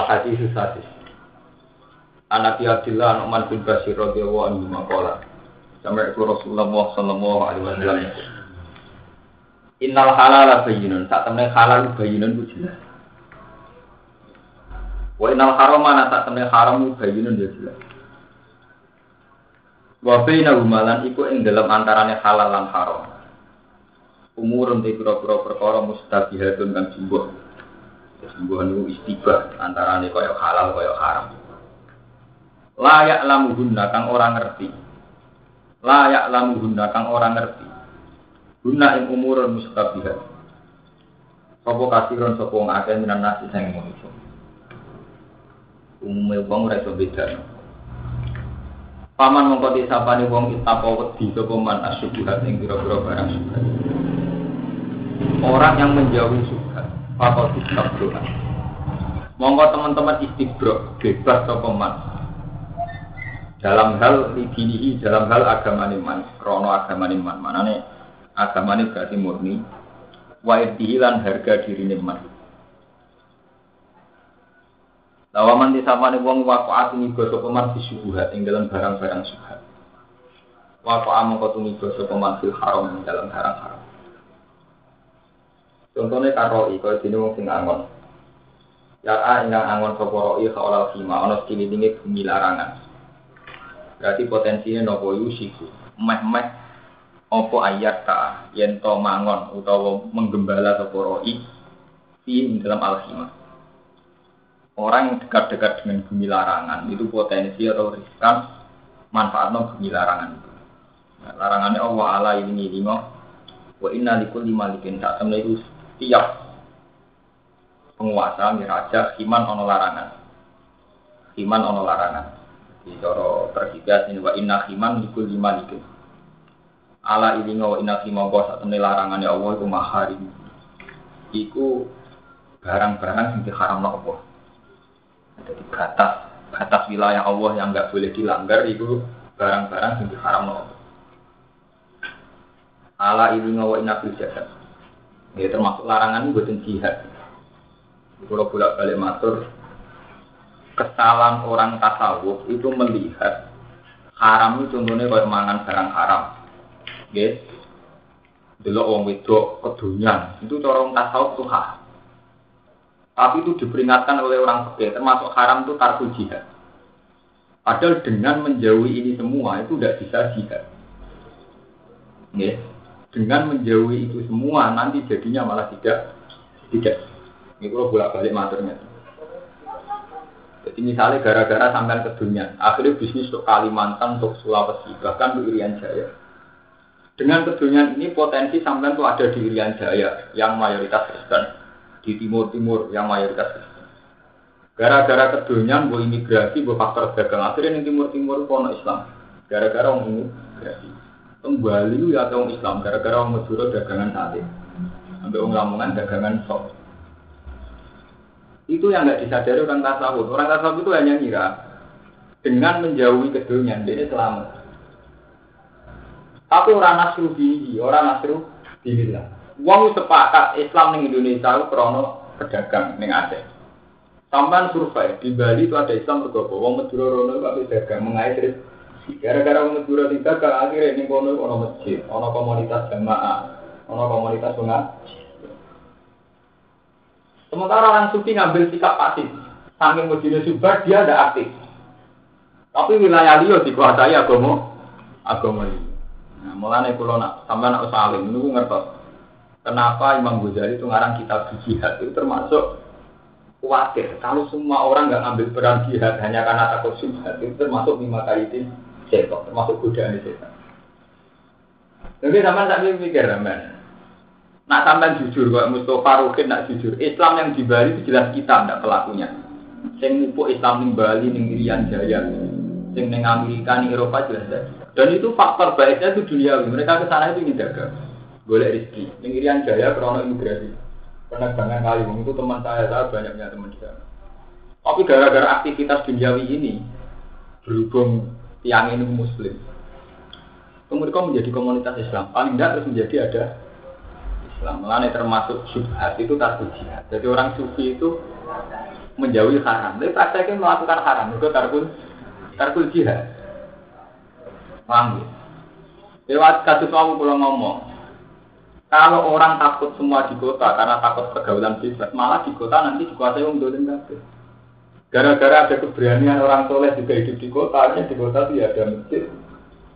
Al-Hadis Sadis. Anak Abdullah Nu'man bin Bashir radhiyallahu anhu maqala. Sampai itu Rasulullah sallallahu alaihi wasallam. Innal halala bayyinun, sak temne halal bayyinun ku jelas. Wa innal harama ana sak temne haram bayyinun ya jelas. Wa baina humalan iku ing dalam antarane halal lan haram. Umurun te pira-pira perkara mustabihatun kang jumbo Sembuhan itu istibah antara ini koyok halal koyok haram. Layak lamu guna kang orang ngerti. Layak lamu guna kang orang ngerti. Guna yang umurun mustabihat. Sopo kasiron sopo ngakeh minan nasi sayang manusia. Umumnya wong ora iso beda. Paman mongko disapani wong itapo wedi sapa man asyubuhat ing pira-pira barang. Orang yang menjauhi syubhat Fakot istabroha Monggo teman-teman istibro Bebas sokoman Dalam hal liginihi Dalam hal agama niman Krono agama niman Manane agama ini berarti murni. Wa irtihilan harga diri niman Lawaman disamani wong wakoat ngigo sokoman di subuhat Ing dalam barang-barang subhat Wakoat mongko tungigo sokoman fil haram dalam barang haram Contohnya karoi, kalau sini wong sing angon. Ya a ingkang angon sapa roi khaulal khima ana sekililinge bumi larangan. Berarti potensinya nopo yusiku. Meh-meh opo ayat ka yen to mangon utawa menggembala sapa roi di dalam alkhima. Orang yang dekat-dekat dengan bumi larangan itu potensi atau riskan manfaatnya bumi larangan. Nah, larangannya Allah Allah ini lima wa inna likul lima likin tak temen itu tiap penguasa raja iman ono larangan. Iman ono larangan. Di coro terhigas ini wa inna iman likul lima likul ala ini wa inna iman bos atau larangan ya Allah itu maharim iku barang-barang yang diharam Allah. Jadi batas batas wilayah Allah yang nggak boleh dilanggar itu barang-barang yang diharam Allah. Ala ini wa inna Ya termasuk larangan buatan jihad. Kalau bolak balik matur, kesalahan orang tasawuf itu melihat haram itu contohnya kayak mangan barang haram. Yes. Delok wong wedok kedunyan, itu cara orang tasawuf tuh haram. Tapi itu diperingatkan oleh orang fakir, termasuk haram itu tarku jihad. Padahal dengan menjauhi ini semua itu tidak bisa jihad. Yes dengan menjauhi itu semua nanti jadinya malah tidak tidak. Ini kalau bolak balik maturnya. Jadi misalnya gara-gara sampai ke dunia akhirnya bisnis untuk Kalimantan untuk Sulawesi bahkan untuk Irian Jaya. Dengan kedunian ini potensi sampai itu ada di Irian Jaya yang mayoritas Kristen. Di Timur Timur yang mayoritas Kristen. Gara-gara kedunian bu imigrasi bu faktor dagang. Akhirnya di Timur Timur kono Islam. Gara-gara orang imigrasi Teng Bali ya orang Islam gara-gara orang Madura dagangan sate. Sampai orang Lamongan dagangan sop. Itu yang nggak disadari orang tasawuf. Orang tasawuf itu hanya ngira dengan menjauhi kedunian dia selamat. Tapi orang nasru bihi, orang nasru billah. Wong sepakat Islam ning Indonesia itu krono pedagang ning Aceh. Sampai survei di Bali itu ada Islam bergopo. Wong Madura rono itu dagang mengait Gara-gara Madura tidak ke akhirnya ini kono ono masjid, ono komunitas jamaah, ono komunitas pengaji. Sementara orang sufi ngambil sikap pasif, saking masjidnya subar dia ada aktif. Tapi wilayah dia dikuasai agama, agama ini. Nah, mulanya kalau nak sampai nak saling, ini ngertos. Kenapa Imam Ghazali itu ngarang kitab jihad itu termasuk khawatir kalau semua orang nggak ambil peran jihad hanya karena takut subhat itu termasuk lima kali setan, termasuk godaan setan. Jadi sampean tak mikir sampean. Nak sampean jujur kok Mustafa Rukin nak jujur. Islam yang di Bali itu jelas kita tidak pelakunya. Sing mupuk Islam ning Bali ning Irian Jaya, sing ning Amerika ning Eropa jelas ada. Dan itu faktor baiknya itu duniawi. Mereka ke sana itu ingin jaga, boleh rezeki. Ning Irian Jaya krono imigrasi. Penerbangan kali itu teman saya, saya banyaknya teman di sana. Tapi gara-gara aktivitas duniawi ini berhubung tiang ini muslim, kemudian menjadi komunitas Islam. Paling tidak terus menjadi ada Islam. Melani termasuk syubhat itu tak jihad. Jadi orang sufi itu menjauhi haram. Tapi prakteknya melakukan haram. Itu tarkul tarkul jihad. Paham ya? Lewat kasus kamu kalau ngomong, kalau orang takut semua di kota karena takut pergaulan bebas, malah di kota nanti dikuasai orang dolim kabeh. Gara-gara ada keberanian orang soleh juga hidup di kota, di kota itu ya ada masjid,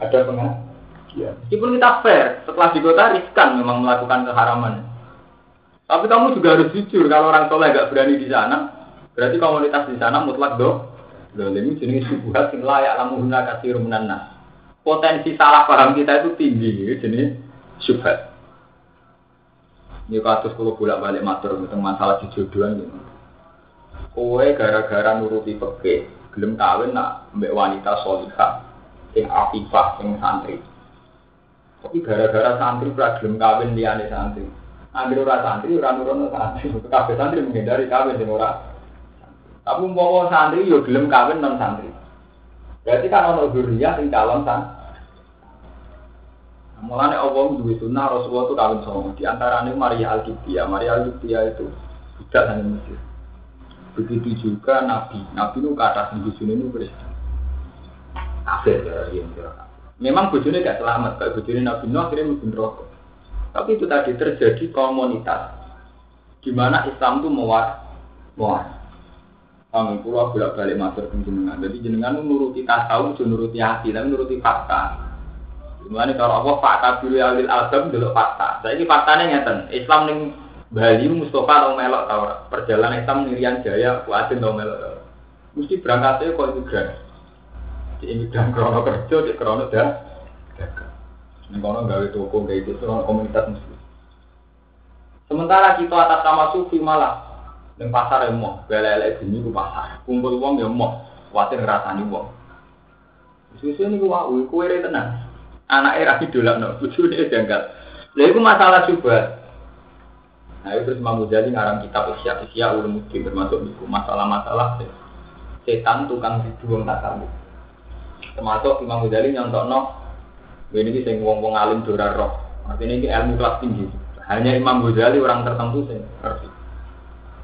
ada pengajian Ya. Meskipun kita fair, setelah di kota riskan memang melakukan keharaman. Tapi kamu juga harus jujur kalau orang soleh gak berani di sana, berarti komunitas di sana mutlak do. Loh, ini jenis subuhat yang layak lamu guna kasih rumenana. Potensi salah paham kita itu tinggi, jenis subhat. Ini kasus kalau bolak balik matur tentang masalah jodohan gitu. Kowe gara-gara nuruti peke, gelem kawin nak mbak wanita solihah, yang afifah, yang santri. Tapi gara-gara santri gelem kawin liyane santri. Ambil ora santri ora nurono santri. Kabeh santri menghindari kawin sing ora. Tapi umpama santri yo gelem kawin non santri. Berarti kan ono zuriyah sing calon santri. Mulane Allah duwe sunnah Rasulullah itu kawin sama. Di antaranya Maria Al-Qibtiyah. Maria Al-Qibtiyah itu budak dari Mesir. Begitu juga Nabi. Nabi itu kata sini itu Kristen. Kafir ya, iya, Memang bojone gak selamat, kayak bojone Nabi Nuh akhirnya mungkin rokok. Tapi itu tadi terjadi komunitas di mana Islam itu mewar, mewar. Kami pulau bolak balik masuk ke jenengan. Jadi jenengan itu nuruti tasawuf, itu nuruti hati, tapi nuruti fakta. Mulanya kalau apa fakta dulu alil album dulu fakta. Saya ini faktanya nyata. Islam ning Bali Mustafa tau melok tau perjalanan Islam Nirian Jaya, Kuasin tau melok tau. Mesti berangkatnya kok gratis di imigran krono kerja di krono dah ini kono gawe toko kayak itu krono komunitas muslim. Sementara kita atas nama sufi malah di pasar mau belele gini ke pasar. Kumpul uang yang mau khawatir ngerasani uang susu ini gua wih kue tenang anak era idolak no lucu ini janggal. Itu masalah coba Nah itu terus Imam Ghazali ngarang kitab Isya Isya Ulum Muslim termasuk itu masalah-masalah setan tukang dibuang tak tahu Termasuk Imam Ghazali no, ini sing wong-wong alim dora roh. Artinya ini ilmu kelas tinggi. Hanya Imam Ghazali orang tertentu ngerti.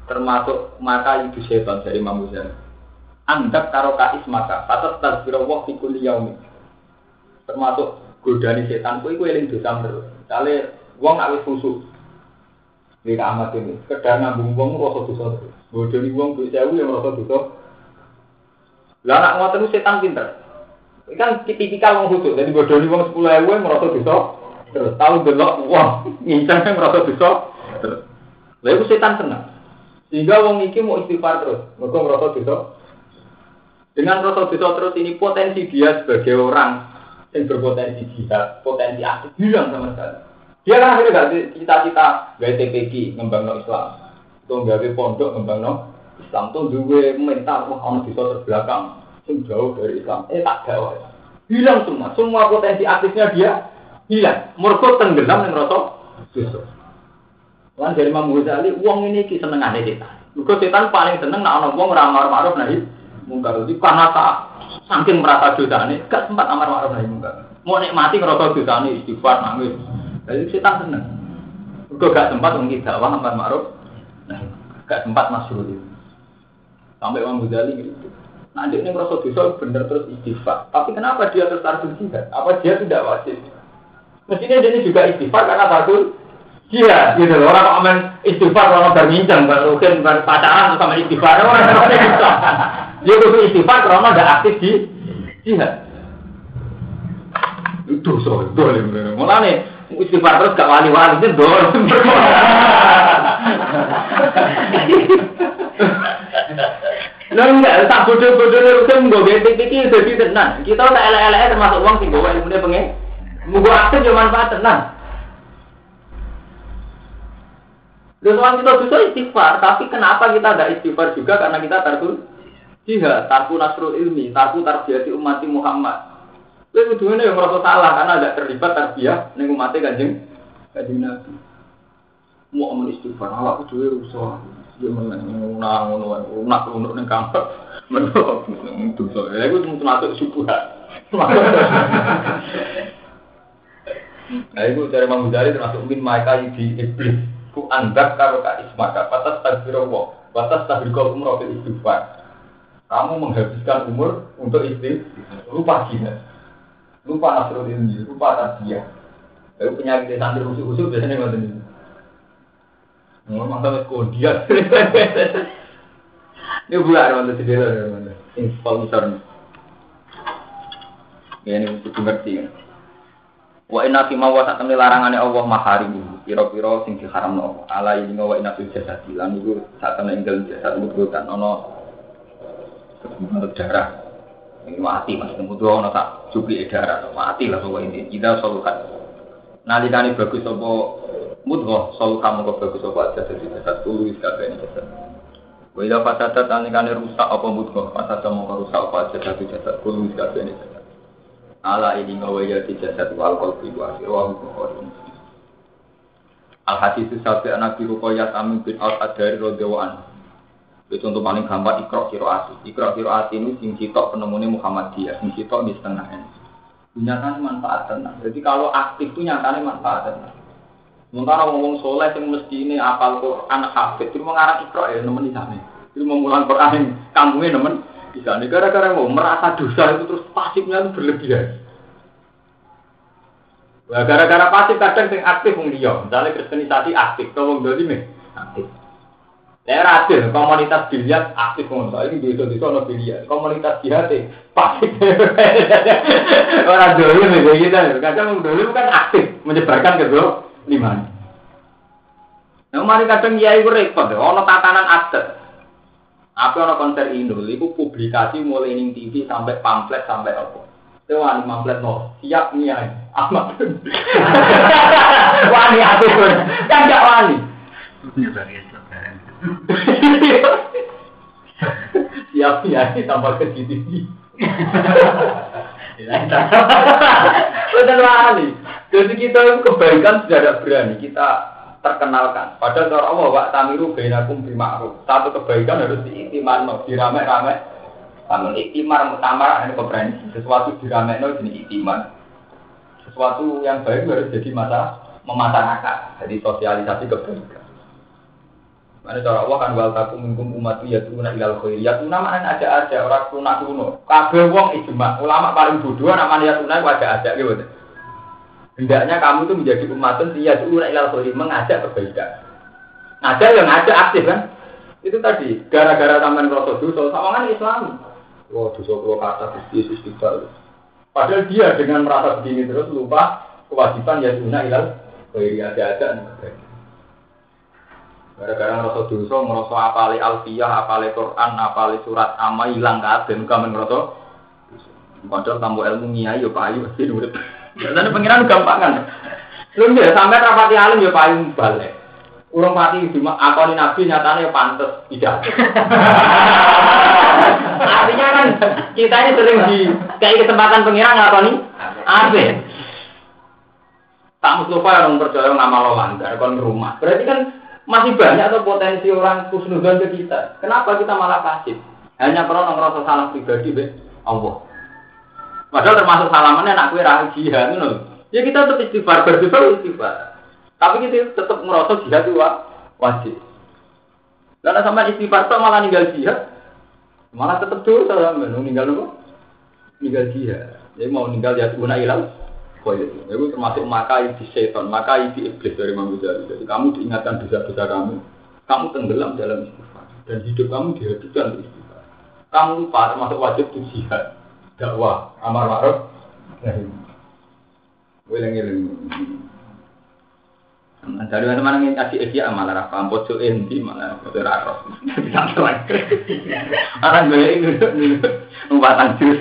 Termasuk mata itu setan dari Imam Ghazali. Andak karo kais maka patas tasbiro waktu kuliah Termasuk godani setan kuwi kuwi eling dosa terus. Kale wong nak wis Di amat ini, kedar ngambung wong rasa dosa terus. Godani wong duit yang rasa dosa. Lah anak setan pinter. Kan tipikal wong khusus. Jadi bodoni wong sepuluh ewu merasa dosa terus. Tahu delok wong ngincang merasa dosa terus. Setan senang. Sehingga wong iki mau istighfar terus. Mereka merasa dosa. Dengan merasa dosa terus ini potensi dia sebagai orang yang berpotensi jihad potensi aktif hilang sama sekali dia kan akhirnya gak cita-cita gaya TPG ngembang no Islam tuh gawe pondok ngembang no Islam tuh dua mental wah orang terbelakang yang jauh dari Islam. Eh tak jauh. Hilang semua. Semua potensi aktifnya dia hilang. Mereka tenggelam yang rasa dosa. Lan dari Imam Ghazali, uang ini ki seneng ada setan. Mereka setan paling seneng nak orang uang ramar maruf nahi mungkar. Jadi karena tak saking merasa dosa ini, gak sempat amar maruf nahi mungkar. Mau nikmati ngerasa dosa ini istighfar nangis. Jadi setan seneng. Mereka gak sempat mungkin dakwah amar maruf. Nah, gak sempat masuk itu. Sampai Imam Ghazali gitu. Nah, dia ini merasa dosa benar terus istighfar. Tapi kenapa dia terus tarful jihad? Apa dia tidak wajib? Mestinya dia ini juga istighfar karena tarful jihad. Gitu loh. Orang kok aman istighfar kalau bermincang, mungkin pacaran sama istighfar. Orang orang bisa. Dia butuh istighfar karena tidak aktif di jihad. Itu so, itu Mulane istighfar terus gak wali-wali itu dor. Lah enggak, tak bodoh-bodoh rugen nggo BPT iki dadi tenan. Kita tak elek-elek termasuk wong sing gawe ilmune pengen. Mugo aktif yo manfaat tenan. Lalu kita bisa istighfar, tapi kenapa kita tidak istighfar juga karena kita tertutup Jihad, tarku nasrul ilmi, tarku tarbiyati umat Muhammad. Itu tujuannya yang merasa salah karena ada terlibat tarbiyah ning umat kanjeng kanjeng Nabi. Mau amal istighfar, awak kudu rusak. Dia menang ngono ngono nak ngono ning kamar. Menurut dosa. Ya iku termasuk subuhat. Nah itu dari Imam Ghazali termasuk min maika di iblis. Ku anggap karo ka ismaka. Batas takbirullah. Batas takbirullah umroh istighfar. Kamu menghabiskan umur untuk istri. Lupa gila. Lupa nasrul ini. Lupa tarbiyah. Lalu penyakit santri usul-usul biasanya nggak ini. Ngomong masalah kodian. Ini bulan mana sendiri. Info misalnya. Ya ini kudu ngerti kan. Wa inna fi ma wa satamni larangane Allah maharimu. Pira-pira sing diharamno Allah. Ala ini wa inna fil jasad lan iku satamne ing dalem jasad kan ana darah. Ini mati mas, kemudian ono tak cupi darah, mati lah pokoknya ini. Kita solukan. Nalikane bagus apa? Mudghah, solukan mongko bagus apa? Aja jadi jasad tulu wis kabeh jasad. Wa ila fasadat nalikane rusak apa mudghah, fasadat mongko rusak apa? Aja jadi jasad tulu wis kabeh jasad. Ala ini ngawaya di jasad wal qalbi wa wa bukhari al hadis sabi anak biru koyat amin bin al adari rodewan itu contoh paling gampang ikro kiroati ikro kiroati ini sing sitok penemunya Muhammadiyah sing sitok di setengah ini nyatanya manfaat tenang jadi kalau aktif itu nyatanya manfaat tenang sementara ngomong soleh yang mesti ini apal Quran hafid itu mengarang ikro ya nemen di sana. Itu mengulang Quran kampungnya nemen di sana. Gara-gara mau merasa dosa itu terus pasifnya itu berlebihan. Gara-gara pasif kadang sing aktif wong liya, misalnya kristenisasi aktif, to wong nih aktif. Daerah adil, komunitas biliar aktif wong ini bisa ono biliar, komunitas jihad pasif. Orang dolim ya gitu, kadang dolim kan aktif menyebarkan ke lima. Nah, mari kadang ya itu repot, ono tatanan adat. Apa ono konser Indo, itu publikasi mulai ning TV sampai pamflet sampai apa. Wani pamflet no, siap nih amat. wani pun, kan gak wani. Siap nih ya, tambah ke TV. Betul wani. Jadi kita kebaikan sudah ada berani kita terkenalkan. Padahal kalau Allah wa tamiru bainakum bil ma'ruf. Satu kebaikan harus diiktiman, dirame-rame. Namun iktimar mutamar ini keberanian. Sesuatu dirame no jadi iktiman. Sesuatu yang baik harus jadi masa memasyarakat. Jadi sosialisasi kebaikan. Mana cara Allah kan wal takum minkum umat ya tuna ilal khair. Ya tuna mana ada ada orang tuna kuno. Kabeh wong ijma. Ulama paling bodoh namanya ya tuna wajah ada gitu. Hendaknya kamu itu menjadi umatun dia dulu ilal khairin mengajak kebaikan. Ngajak yang ngajak aktif kan? Itu tadi gara-gara taman rasa dosa sama kan Islam. Wah dosa kalau kata Yesus kita. Padahal dia dengan merasa begini terus lupa kewajiban ya guna ilal khairin ada-ada kebaikan. Gara-gara ngerasa dosa, ngerasa apali alfiyah, apali Quran, apali surat ama hilang kabeh, muka ngerasa. Padahal tambah ilmu ngiyai yo payu pasti urip. Jadi pengiran gampangan. Belum ya sampai rapati alim ya paling balik. Urung pati cuma akoni nabi nyatanya ya pantes tidak. Artinya kan kita ini sering di kayak kesempatan pengiran ngakoni apa? Tak Mustafa yang percaya nama lo langgar kon rumah. Berarti kan masih banyak atau potensi orang kusnudan ke kita. Kenapa kita malah pasif? Hanya karena ngerasa salah pribadi, be Allah. Padahal termasuk salamannya anak kue rahim jihad itu Ya kita tetap istighfar, beristighfar istighfar. Tapi kita tetap merasa jihad itu wajib. Karena sama istighfar itu malah ninggal jihad, malah tetap dosa sama ninggal apa? Ninggal jihad. Jadi mau ninggal ya guna ilang. Oh itu, termasuk maka di setan, maka di iblis dari Imam Ghazali. Jadi kamu diingatkan dosa-dosa kamu, kamu tenggelam dalam istighfar dan hidup kamu dihabiskan untuk istighfar. Kamu lupa termasuk wajib itu jihad dakwah amar ma'ruf nahi Wiling-wiling. Nah, dari mana mana ingin kasih esia malah rafa pojok enti malah pojok rakos. Tidak lagi. Orang gue ini ngubatan jus.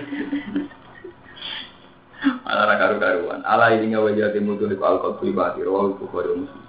Malah karu-karuan. Allah ini nggak wajah timu tuh di alkohol pribadi. Rawal bukhari muslim.